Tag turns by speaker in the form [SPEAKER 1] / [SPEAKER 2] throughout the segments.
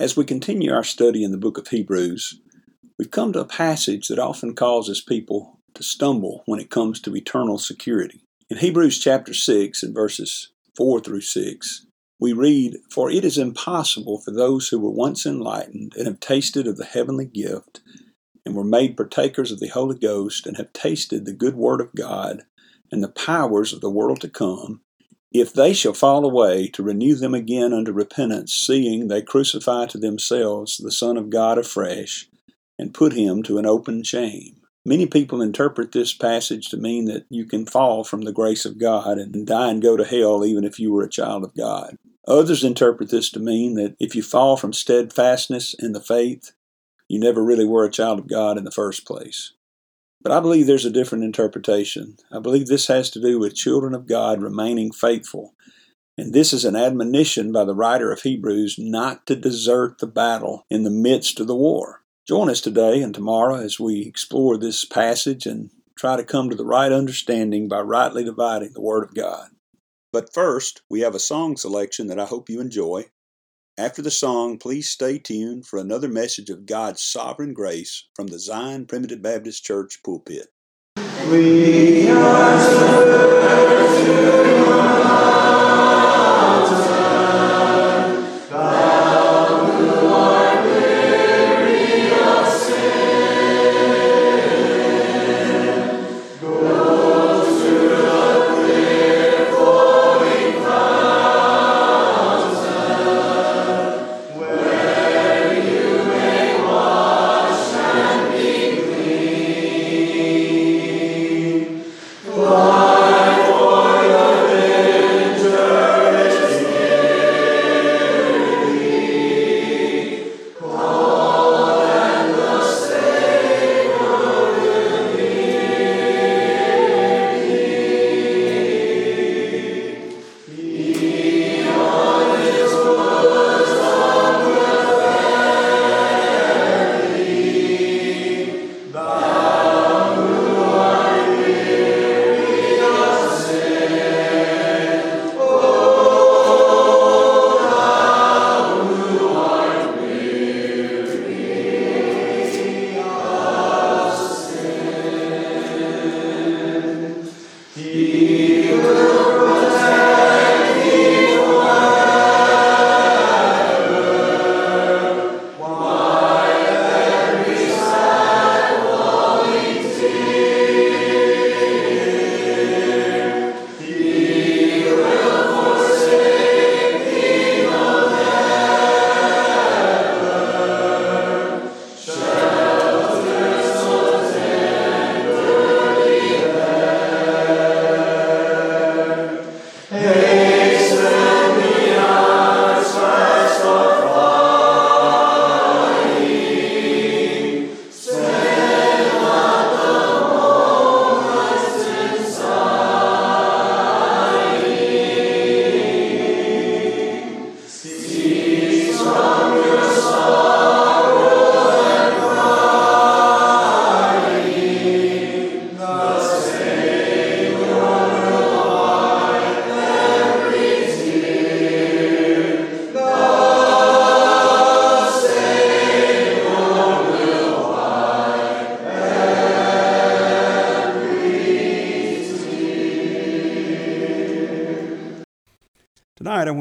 [SPEAKER 1] As we continue our study in the book of Hebrews, we've come to a passage that often causes people to stumble when it comes to eternal security. In Hebrews chapter 6 and verses 4 through 6, we read, For it is impossible for those who were once enlightened and have tasted of the heavenly gift, and were made partakers of the Holy Ghost, and have tasted the good word of God and the powers of the world to come, if they shall fall away, to renew them again unto repentance, seeing they crucify to themselves the Son of God afresh, and put him to an open shame. Many people interpret this passage to mean that you can fall from the grace of God and die and go to hell even if you were a child of God. Others interpret this to mean that if you fall from steadfastness in the faith, you never really were a child of God in the first place. But I believe there's a different interpretation. I believe this has to do with children of God remaining faithful. And this is an admonition by the writer of Hebrews not to desert the battle in the midst of the war. Join us today and tomorrow as we explore this passage and try to come to the right understanding by rightly dividing the Word of God. But first, we have a song selection that I hope you enjoy. After the song, please stay tuned for another message of God's sovereign grace from the Zion Primitive Baptist Church pulpit. We Tonight,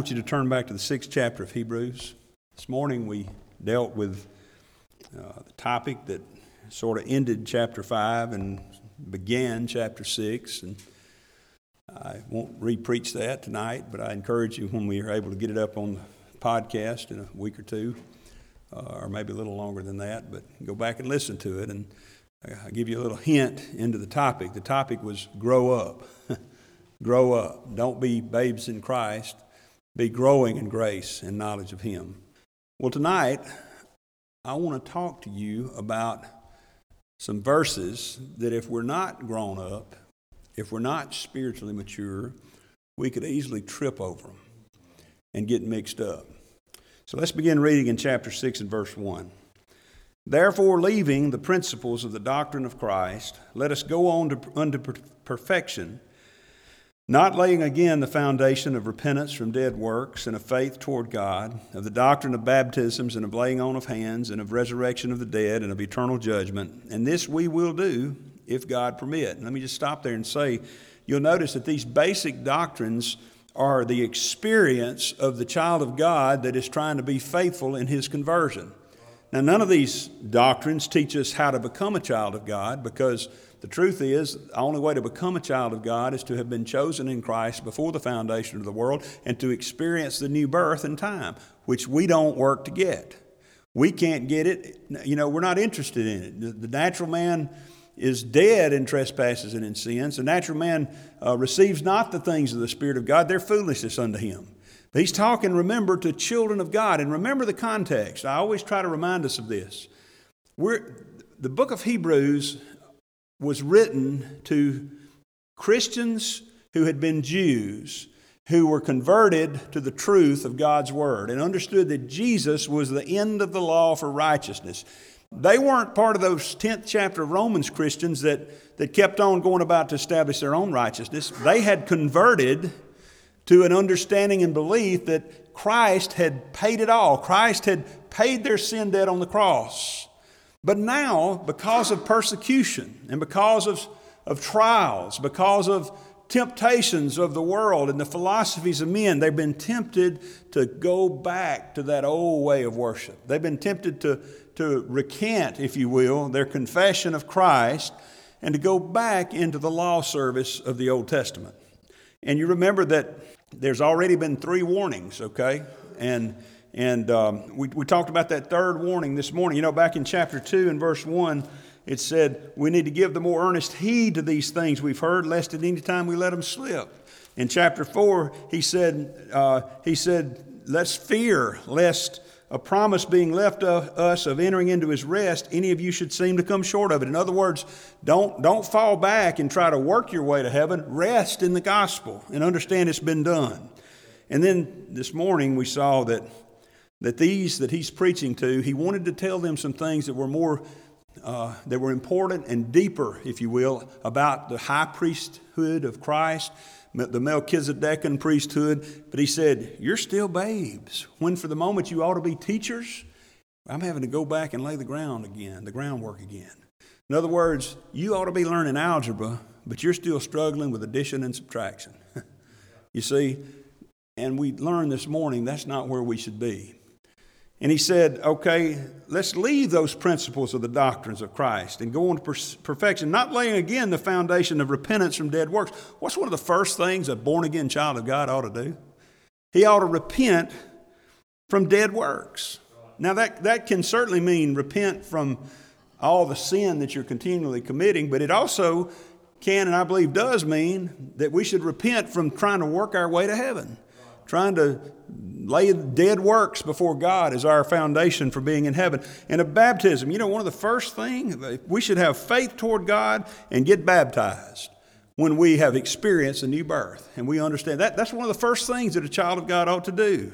[SPEAKER 1] You to turn back to the sixth chapter of Hebrews. This morning, we dealt with uh, the topic that sort of ended chapter 5 and began chapter 6. And I won't re-preach that tonight, but I encourage you when we are able to get it up on the podcast in a week or two, uh, or maybe a little longer than that, but go back and listen to it. And I'll give you a little hint into the topic. The topic was grow up. grow up. Don't be babes in Christ be growing in grace and knowledge of Him. Well, tonight, I want to talk to you about some verses that if we're not grown up, if we're not spiritually mature, we could easily trip over them and get mixed up. So let's begin reading in chapter 6 and verse 1. Therefore, leaving the principles of the doctrine of Christ, let us go on to, unto perfection not laying again the foundation of repentance from dead works and of faith toward God, of the doctrine of baptisms and of laying on of hands and of resurrection of the dead and of eternal judgment. And this we will do if God permit. Let me just stop there and say you'll notice that these basic doctrines are the experience of the child of God that is trying to be faithful in his conversion. Now, none of these doctrines teach us how to become a child of God because the truth is, the only way to become a child of God is to have been chosen in Christ before the foundation of the world and to experience the new birth in time, which we don't work to get. We can't get it. You know, we're not interested in it. The natural man is dead in trespasses and in sins. The natural man uh, receives not the things of the Spirit of God, they're foolishness unto him. He's talking, remember, to children of God. And remember the context. I always try to remind us of this. We're, the book of Hebrews was written to Christians who had been Jews who were converted to the truth of God's Word and understood that Jesus was the end of the law for righteousness. They weren't part of those 10th chapter of Romans Christians that, that kept on going about to establish their own righteousness. They had converted to an understanding and belief that Christ had paid it all. Christ had paid their sin debt on the cross. But now, because of persecution and because of, of trials, because of temptations of the world and the philosophies of men, they've been tempted to go back to that old way of worship. They've been tempted to, to recant, if you will, their confession of Christ and to go back into the law service of the Old Testament. And you remember that there's already been three warnings, okay? And and um, we, we talked about that third warning this morning. You know, back in chapter 2 and verse 1, it said we need to give the more earnest heed to these things we've heard, lest at any time we let them slip. In chapter 4, he said, uh, he said, let's fear lest a promise being left of us of entering into his rest, any of you should seem to come short of it. In other words, don't, don't fall back and try to work your way to heaven. Rest in the gospel and understand it's been done. And then this morning we saw that that these that he's preaching to, he wanted to tell them some things that were more, uh, that were important and deeper, if you will, about the high priesthood of Christ, the Melchizedekan priesthood. But he said, You're still babes. When for the moment you ought to be teachers, I'm having to go back and lay the ground again, the groundwork again. In other words, you ought to be learning algebra, but you're still struggling with addition and subtraction. you see, and we learned this morning that's not where we should be. And he said, okay, let's leave those principles of the doctrines of Christ and go on to perfection, not laying again the foundation of repentance from dead works. What's one of the first things a born again child of God ought to do? He ought to repent from dead works. Now, that, that can certainly mean repent from all the sin that you're continually committing, but it also can, and I believe does mean that we should repent from trying to work our way to heaven, trying to lay dead works before God as our foundation for being in heaven. And a baptism, you know, one of the first things, we should have faith toward God and get baptized when we have experienced a new birth. And we understand that. That's one of the first things that a child of God ought to do.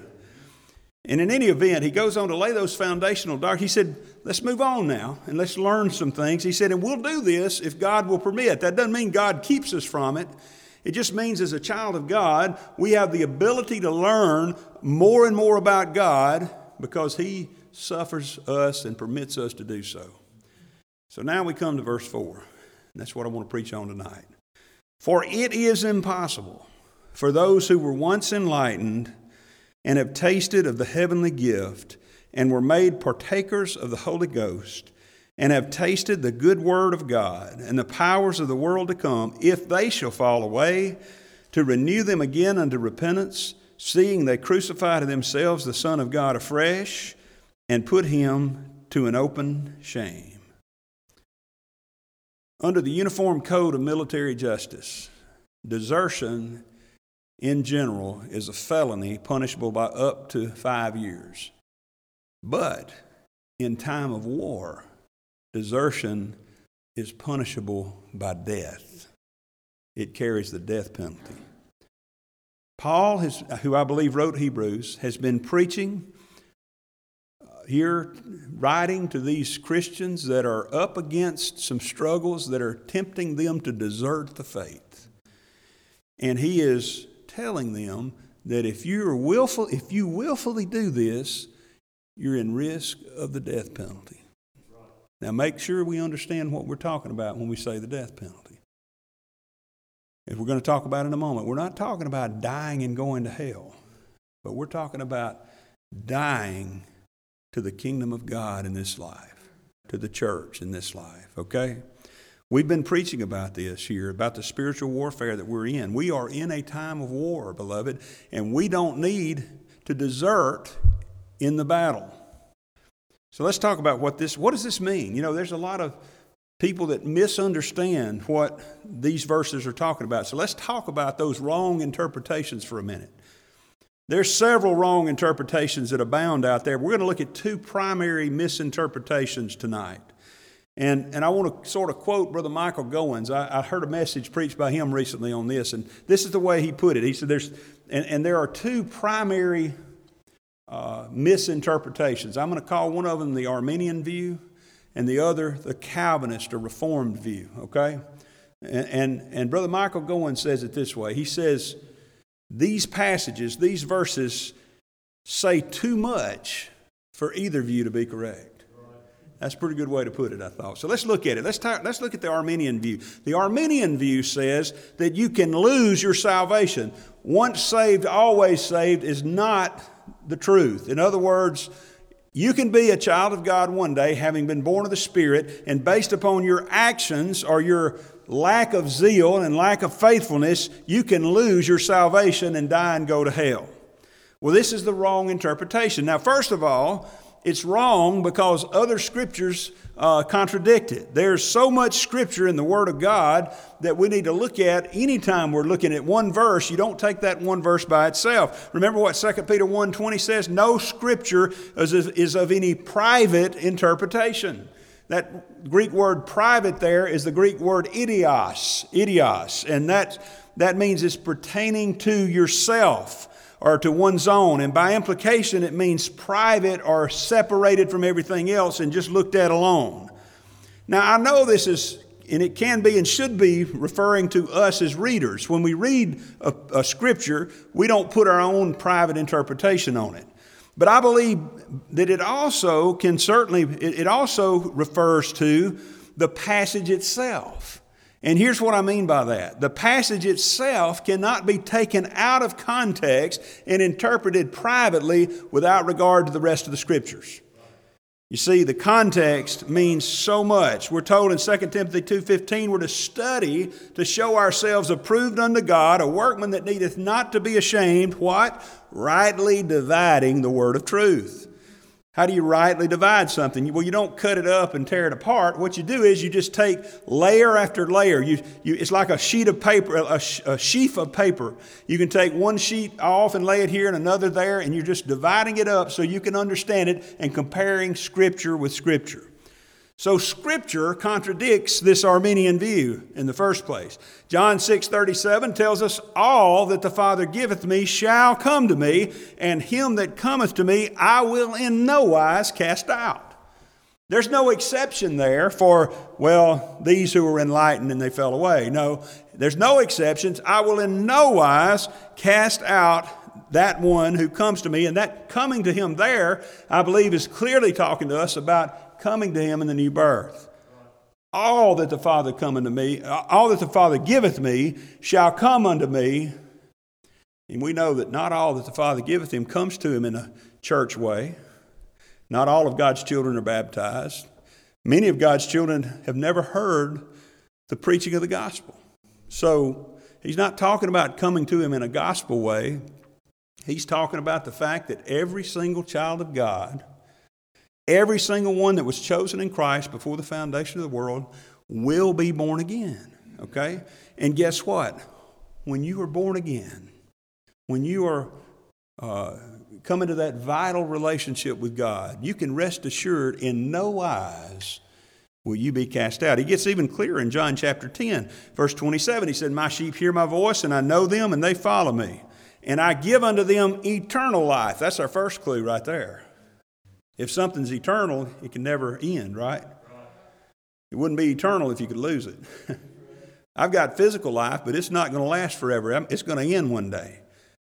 [SPEAKER 1] And in any event, he goes on to lay those foundational dark. He said, let's move on now and let's learn some things. He said, and we'll do this if God will permit. That doesn't mean God keeps us from it. It just means as a child of God, we have the ability to learn more and more about God because He suffers us and permits us to do so. So now we come to verse 4. That's what I want to preach on tonight. For it is impossible for those who were once enlightened and have tasted of the heavenly gift and were made partakers of the Holy Ghost and have tasted the good word of God and the powers of the world to come, if they shall fall away, to renew them again unto repentance, seeing they crucify to themselves the Son of God afresh and put him to an open shame. Under the Uniform Code of Military Justice, desertion in general is a felony punishable by up to five years. But in time of war, desertion is punishable by death. It carries the death penalty. Paul, has, who I believe wrote Hebrews, has been preaching uh, here, writing to these Christians that are up against some struggles that are tempting them to desert the faith. And he is telling them that if you're willful, if you willfully do this, you're in risk of the death penalty. Now, make sure we understand what we're talking about when we say the death penalty. If we're going to talk about in a moment, we're not talking about dying and going to hell, but we're talking about dying to the kingdom of God in this life, to the church in this life, okay? We've been preaching about this here, about the spiritual warfare that we're in. We are in a time of war, beloved, and we don't need to desert in the battle. So let's talk about what this what does this mean? You know, there's a lot of people that misunderstand what these verses are talking about. So let's talk about those wrong interpretations for a minute. There's several wrong interpretations that abound out there. We're going to look at two primary misinterpretations tonight. And, and I want to sort of quote Brother Michael Goins. I, I, heard a message preached by him recently on this, and this is the way he put it. He said, There's, and, and there are two primary uh, misinterpretations. I'm going to call one of them the Arminian view and the other the Calvinist or Reformed view, okay? And, and, and Brother Michael Goins says it this way He says, These passages, these verses say too much for either view to be correct. That's a pretty good way to put it, I thought. So let's look at it. Let's, talk, let's look at the Arminian view. The Arminian view says that you can lose your salvation. Once saved, always saved is not the truth. In other words, you can be a child of God one day, having been born of the Spirit, and based upon your actions or your lack of zeal and lack of faithfulness, you can lose your salvation and die and go to hell. Well, this is the wrong interpretation. Now, first of all, it's wrong because other scriptures uh, contradict it. There's so much scripture in the Word of God that we need to look at anytime we're looking at one verse. You don't take that one verse by itself. Remember what 2 Peter 1.20 says? No scripture is, is of any private interpretation. That Greek word private there is the Greek word idios, idios, and that, that means it's pertaining to yourself or to one's own. And by implication, it means private or separated from everything else and just looked at alone. Now, I know this is, and it can be and should be referring to us as readers. When we read a, a scripture, we don't put our own private interpretation on it. But I believe that it also can certainly, it also refers to the passage itself. And here's what I mean by that the passage itself cannot be taken out of context and interpreted privately without regard to the rest of the scriptures. You see, the context means so much. We're told in 2 Timothy 2:15 we're to study to show ourselves approved unto God, a workman that needeth not to be ashamed, what? Rightly dividing the word of truth. How do you rightly divide something? Well, you don't cut it up and tear it apart. What you do is you just take layer after layer. You, you, it's like a sheet of paper, a, a sheaf of paper. You can take one sheet off and lay it here and another there, and you're just dividing it up so you can understand it and comparing Scripture with Scripture. So scripture contradicts this Arminian view in the first place. John 6:37 tells us all that the Father giveth me shall come to me, and him that cometh to me I will in no wise cast out. There's no exception there for, well, these who were enlightened and they fell away. No, there's no exceptions. I will in no wise cast out that one who comes to me. And that coming to him there, I believe, is clearly talking to us about coming to him in the new birth. All that the Father come unto me, all that the Father giveth me shall come unto me, And we know that not all that the Father giveth him comes to him in a church way. Not all of God's children are baptized. Many of God's children have never heard the preaching of the gospel. So he's not talking about coming to him in a gospel way. He's talking about the fact that every single child of God, every single one that was chosen in Christ before the foundation of the world, will be born again. Okay? And guess what? When you are born again, when you are uh, come into that vital relationship with God, you can rest assured in no wise will you be cast out. He gets even clearer in John chapter 10, verse 27. He said, My sheep hear my voice, and I know them, and they follow me. And I give unto them eternal life. That's our first clue right there. If something's eternal, it can never end, right? It wouldn't be eternal if you could lose it. I've got physical life, but it's not going to last forever. It's going to end one day.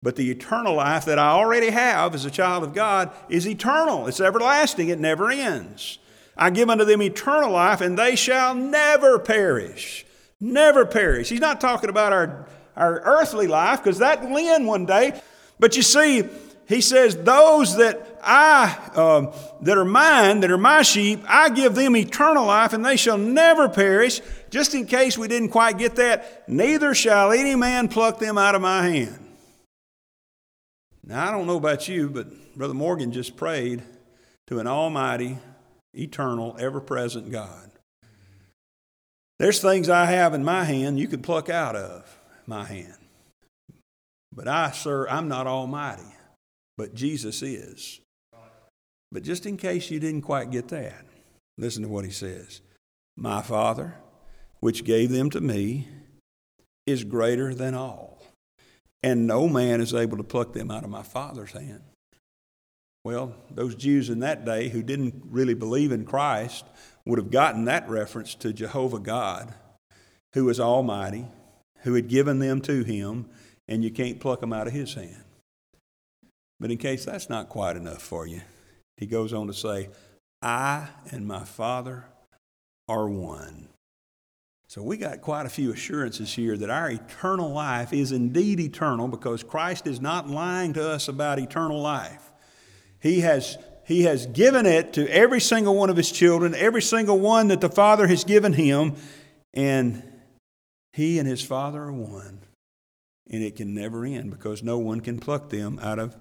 [SPEAKER 1] But the eternal life that I already have as a child of God is eternal. It's everlasting. It never ends. I give unto them eternal life, and they shall never perish. Never perish. He's not talking about our, our earthly life, because that will end one day. But you see, he says, Those that I um, that are mine, that are my sheep, I give them eternal life, and they shall never perish. Just in case we didn't quite get that, neither shall any man pluck them out of my hand. Now, I don't know about you, but Brother Morgan just prayed to an almighty, eternal, ever present God. There's things I have in my hand you could pluck out of my hand. But I, sir, I'm not almighty, but Jesus is. But just in case you didn't quite get that, listen to what he says My Father, which gave them to me, is greater than all and no man is able to pluck them out of my Father's hand. Well, those Jews in that day who didn't really believe in Christ would have gotten that reference to Jehovah God, who is almighty, who had given them to him, and you can't pluck them out of his hand. But in case that's not quite enough for you, he goes on to say, I and my Father are one. So we got quite a few assurances here that our eternal life is indeed eternal because Christ is not lying to us about eternal life. He has, he has given it to every single one of his children, every single one that the Father has given him, and he and his Father are one. And it can never end because no one can pluck them out of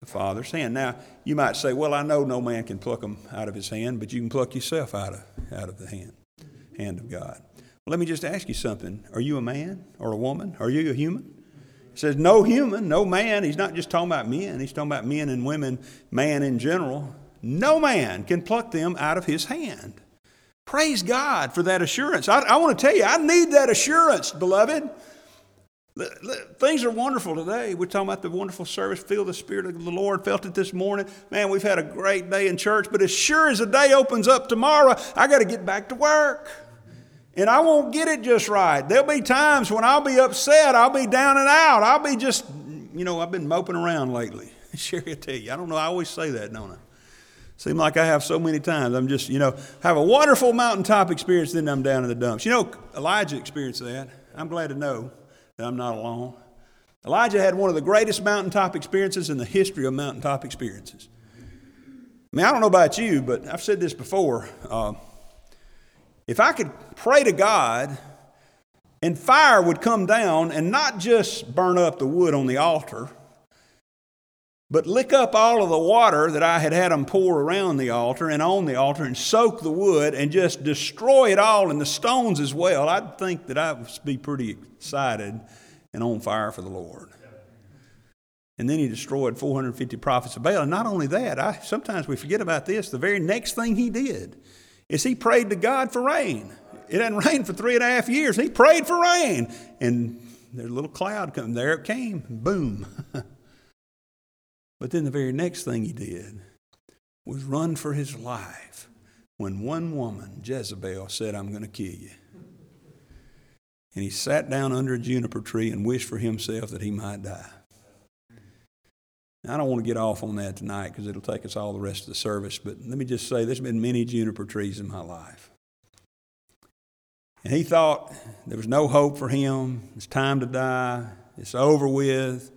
[SPEAKER 1] the Father's hand. Now, you might say, well, I know no man can pluck them out of his hand, but you can pluck yourself out of, out of the hand, hand of God. Let me just ask you something. Are you a man or a woman? Are you a human? It says no human, no man. He's not just talking about men, he's talking about men and women, man in general. No man can pluck them out of his hand. Praise God for that assurance. I, I want to tell you, I need that assurance, beloved. Things are wonderful today. We're talking about the wonderful service. Feel the Spirit of the Lord. Felt it this morning. Man, we've had a great day in church, but as sure as the day opens up tomorrow, I got to get back to work and I won't get it just right. There'll be times when I'll be upset, I'll be down and out, I'll be just, you know, I've been moping around lately. Sherry, I tell you, I don't know, I always say that, don't I? Seem like I have so many times. I'm just, you know, have a wonderful mountaintop experience, then I'm down in the dumps. You know, Elijah experienced that. I'm glad to know I'm not alone. Elijah had one of the greatest mountaintop experiences in the history of mountaintop experiences. I mean, I don't know about you, but I've said this before. Uh, if I could pray to God and fire would come down and not just burn up the wood on the altar, but lick up all of the water that I had had them pour around the altar and on the altar and soak the wood and just destroy it all and the stones as well, I'd think that I would be pretty excited and on fire for the Lord. And then he destroyed 450 prophets of Baal. And not only that, I, sometimes we forget about this. The very next thing he did is he prayed to God for rain. It hadn't rained for three and a half years. He prayed for rain. And there's a little cloud coming. There it came. Boom. but then the very next thing he did was run for his life when one woman, Jezebel, said, I'm going to kill you. And he sat down under a juniper tree and wished for himself that he might die. I don't want to get off on that tonight because it'll take us all the rest of the service, but let me just say there's been many juniper trees in my life. And he thought there was no hope for him. It's time to die. It's over with.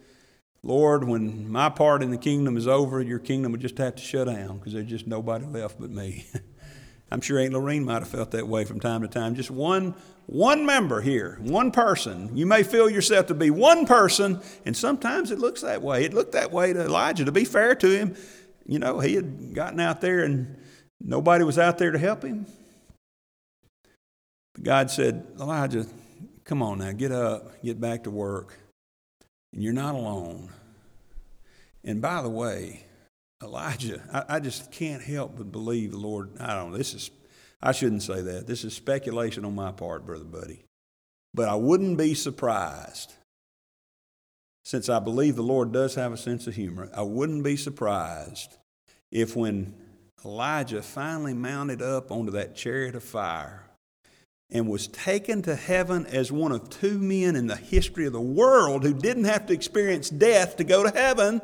[SPEAKER 1] Lord, when my part in the kingdom is over, your kingdom will just have to shut down because there's just nobody left but me. I'm sure Aunt Lorene might have felt that way from time to time. Just one, one member here, one person. You may feel yourself to be one person, and sometimes it looks that way. It looked that way to Elijah. To be fair to him, you know, he had gotten out there and nobody was out there to help him. But God said, Elijah, come on now, get up, get back to work. And you're not alone. And by the way, Elijah, I, I, just can't help but believe the Lord. I don't know. This is, I shouldn't say that. This is speculation on my part, Brother Buddy. But I wouldn't be surprised, since I believe the Lord does have a sense of humor, I wouldn't be surprised if when Elijah finally mounted up onto that chariot of fire and was taken to heaven as one of two men in the history of the world who didn't have to experience death to go to heaven,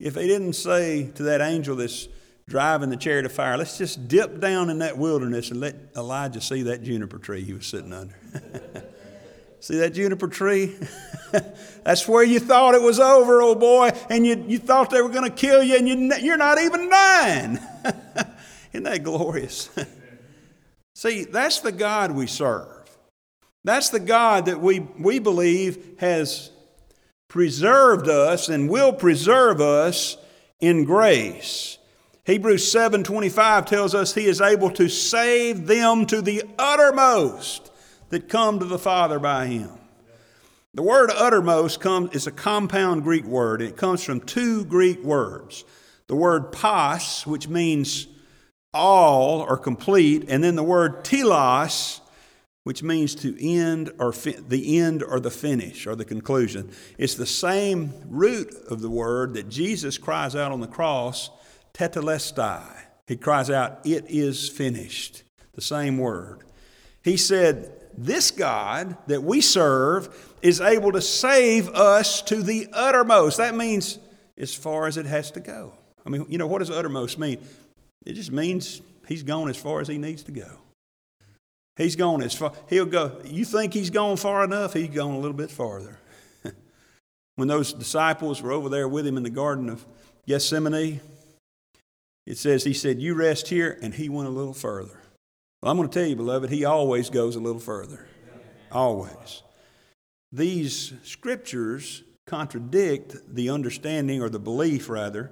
[SPEAKER 1] if he didn't say to that angel that's driving the chariot of fire, let's just dip down in that wilderness and let Elijah see that juniper tree he was sitting under. see that juniper tree? That's where you thought it was over, old boy, and you, you thought they were going to kill you, and you, you're not even dying. Isn't that glorious? See, that's the God we serve. That's the God that we, we believe has preserved us and will preserve us in grace. Hebrews 7:25 tells us he is able to save them to the uttermost that come to the Father by him. The word uttermost comes is a compound Greek word. It comes from two Greek words. The word pas, which means all or complete, and then the word telos, which means to end or fi- the end or the finish or the conclusion. It's the same root of the word that Jesus cries out on the cross, tetelestai. He cries out, "It is finished." The same word. He said, "This God that we serve is able to save us to the uttermost." That means as far as it has to go. I mean, you know, what does uttermost mean? It just means he's gone as far as he needs to go. He's gone as far, he'll go, you think he's gone far enough? He's gone a little bit farther. when those disciples were over there with him in the Garden of Gethsemane, it says he said, You rest here, and he went a little further. Well, I'm going to tell you, beloved, he always goes a little further. Always. These scriptures contradict the understanding, or the belief rather,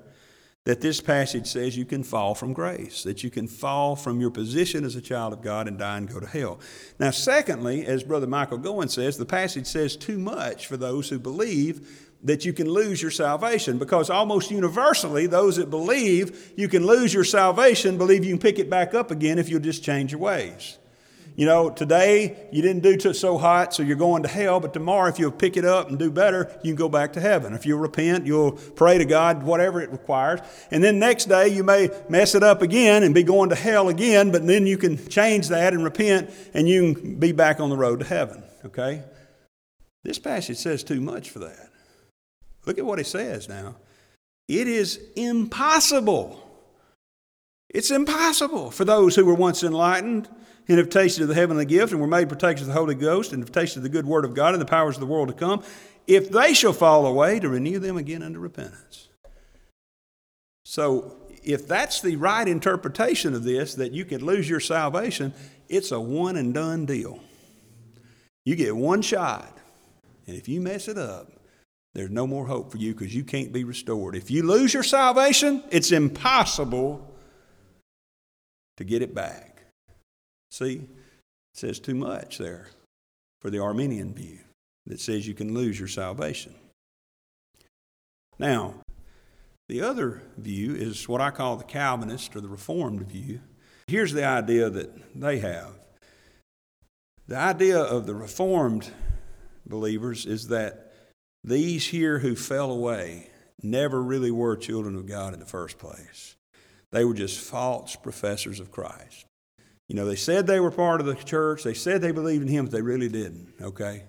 [SPEAKER 1] that this passage says you can fall from grace, that you can fall from your position as a child of God and die and go to hell. Now, secondly, as Brother Michael Goins says, the passage says too much for those who believe that you can lose your salvation because almost universally, those that believe you can lose your salvation believe you can pick it back up again if you'll just change your ways. You know, today you didn't do so hot, so you're going to hell, but tomorrow, if you'll pick it up and do better, you can go back to heaven. If you'll repent, you'll pray to God, whatever it requires. And then next day, you may mess it up again and be going to hell again, but then you can change that and repent, and you can be back on the road to heaven. Okay? This passage says too much for that. Look at what it says now. It is impossible. It's impossible for those who were once enlightened and have tasted of the heavenly gift and were made partakers of the Holy Ghost and have tasted of the good word of God and the powers of the world to come, if they shall fall away, to renew them again unto repentance. So, if that's the right interpretation of this, that you could lose your salvation, it's a one and done deal. You get one shot, and if you mess it up, there's no more hope for you because you can't be restored. If you lose your salvation, it's impossible to get it back. See, it says too much there for the Arminian view that says you can lose your salvation. Now, the other view is what I call the Calvinist or the Reformed view. Here's the idea that they have the idea of the Reformed believers is that these here who fell away never really were children of God in the first place. They were just false professors of Christ. You know, they said they were part of the church, they said they believed in Him, but they really didn't, okay?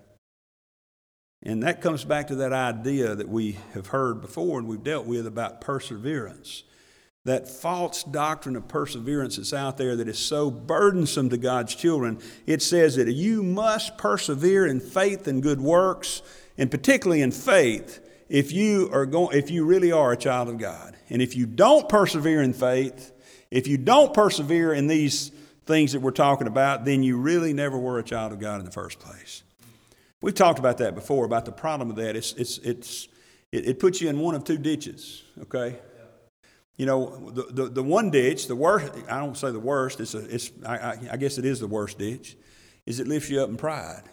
[SPEAKER 1] And that comes back to that idea that we have heard before and we've dealt with about perseverance. That false doctrine of perseverance that's out there that is so burdensome to God's children. It says that you must persevere in faith and good works, and particularly in faith, if you are going, if you really are a child of God, and if you don't persevere in faith, if you don't persevere in these things that we're talking about, then you really never were a child of God in the first place. We've talked about that before, about the problem of that. It's, it's, it's, it, it puts you in one of two ditches, okay? You know, the, the, the one ditch, the worst, I don't say the worst, it's, a, it's I, I, I guess it is the worst ditch, is it lifts you up in pride.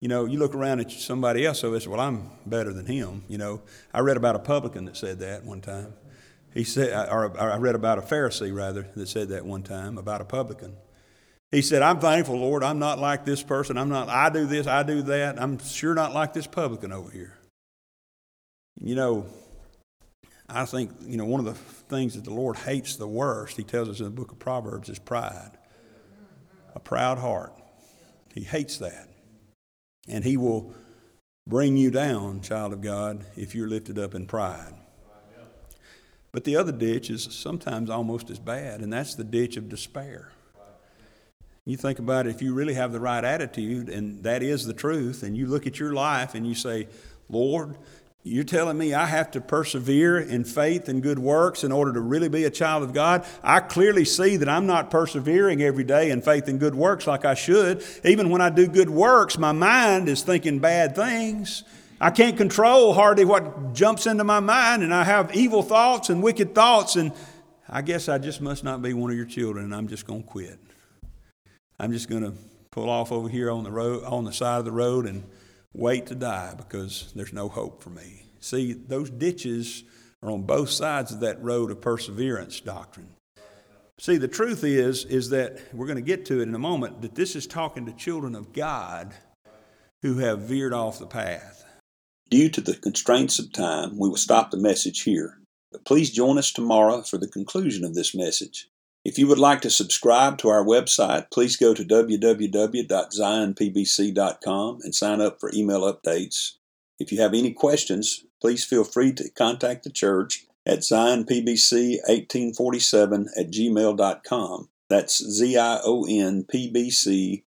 [SPEAKER 1] You know, you look around at somebody else, so it's, well, I'm better than him. You know, I read about a publican that said that one time. He said, or I read about a Pharisee rather that said that one time about a publican. He said, I'm thankful, Lord, I'm not like this person. I'm not, I do this, I do that. I'm sure not like this publican over here. You know, I think, you know, one of the things that the Lord hates the worst, he tells us in the book of Proverbs, is pride. A proud heart. He hates that. And he will bring you down, child of God, if you're lifted up in pride. But the other ditch is sometimes almost as bad, and that's the ditch of despair. You think about it, if you really have the right attitude, and that is the truth, and you look at your life and you say, Lord, you're telling me I have to persevere in faith and good works in order to really be a child of God? I clearly see that I'm not persevering every day in faith and good works like I should. Even when I do good works, my mind is thinking bad things. I can't control hardly what jumps into my mind, and I have evil thoughts and wicked thoughts, and I guess I just must not be one of your children, and I'm just going to quit. I'm just going to pull off over here on the road, on the side of the road, and wait to die because there's no hope for me. See, those ditches are on both sides of that road of perseverance doctrine. See, the truth is, is that we're going to get to it in a moment, that this is talking to children of God who have veered off the path. Due to the constraints of time, we will stop the message here. But please join us tomorrow for the conclusion of this message. If you would like to subscribe to our website, please go to www.zionpbc.com and sign up for email updates. If you have any questions, please feel free to contact the church at zionpbc1847 at gmail.com. That's Z I O N P B C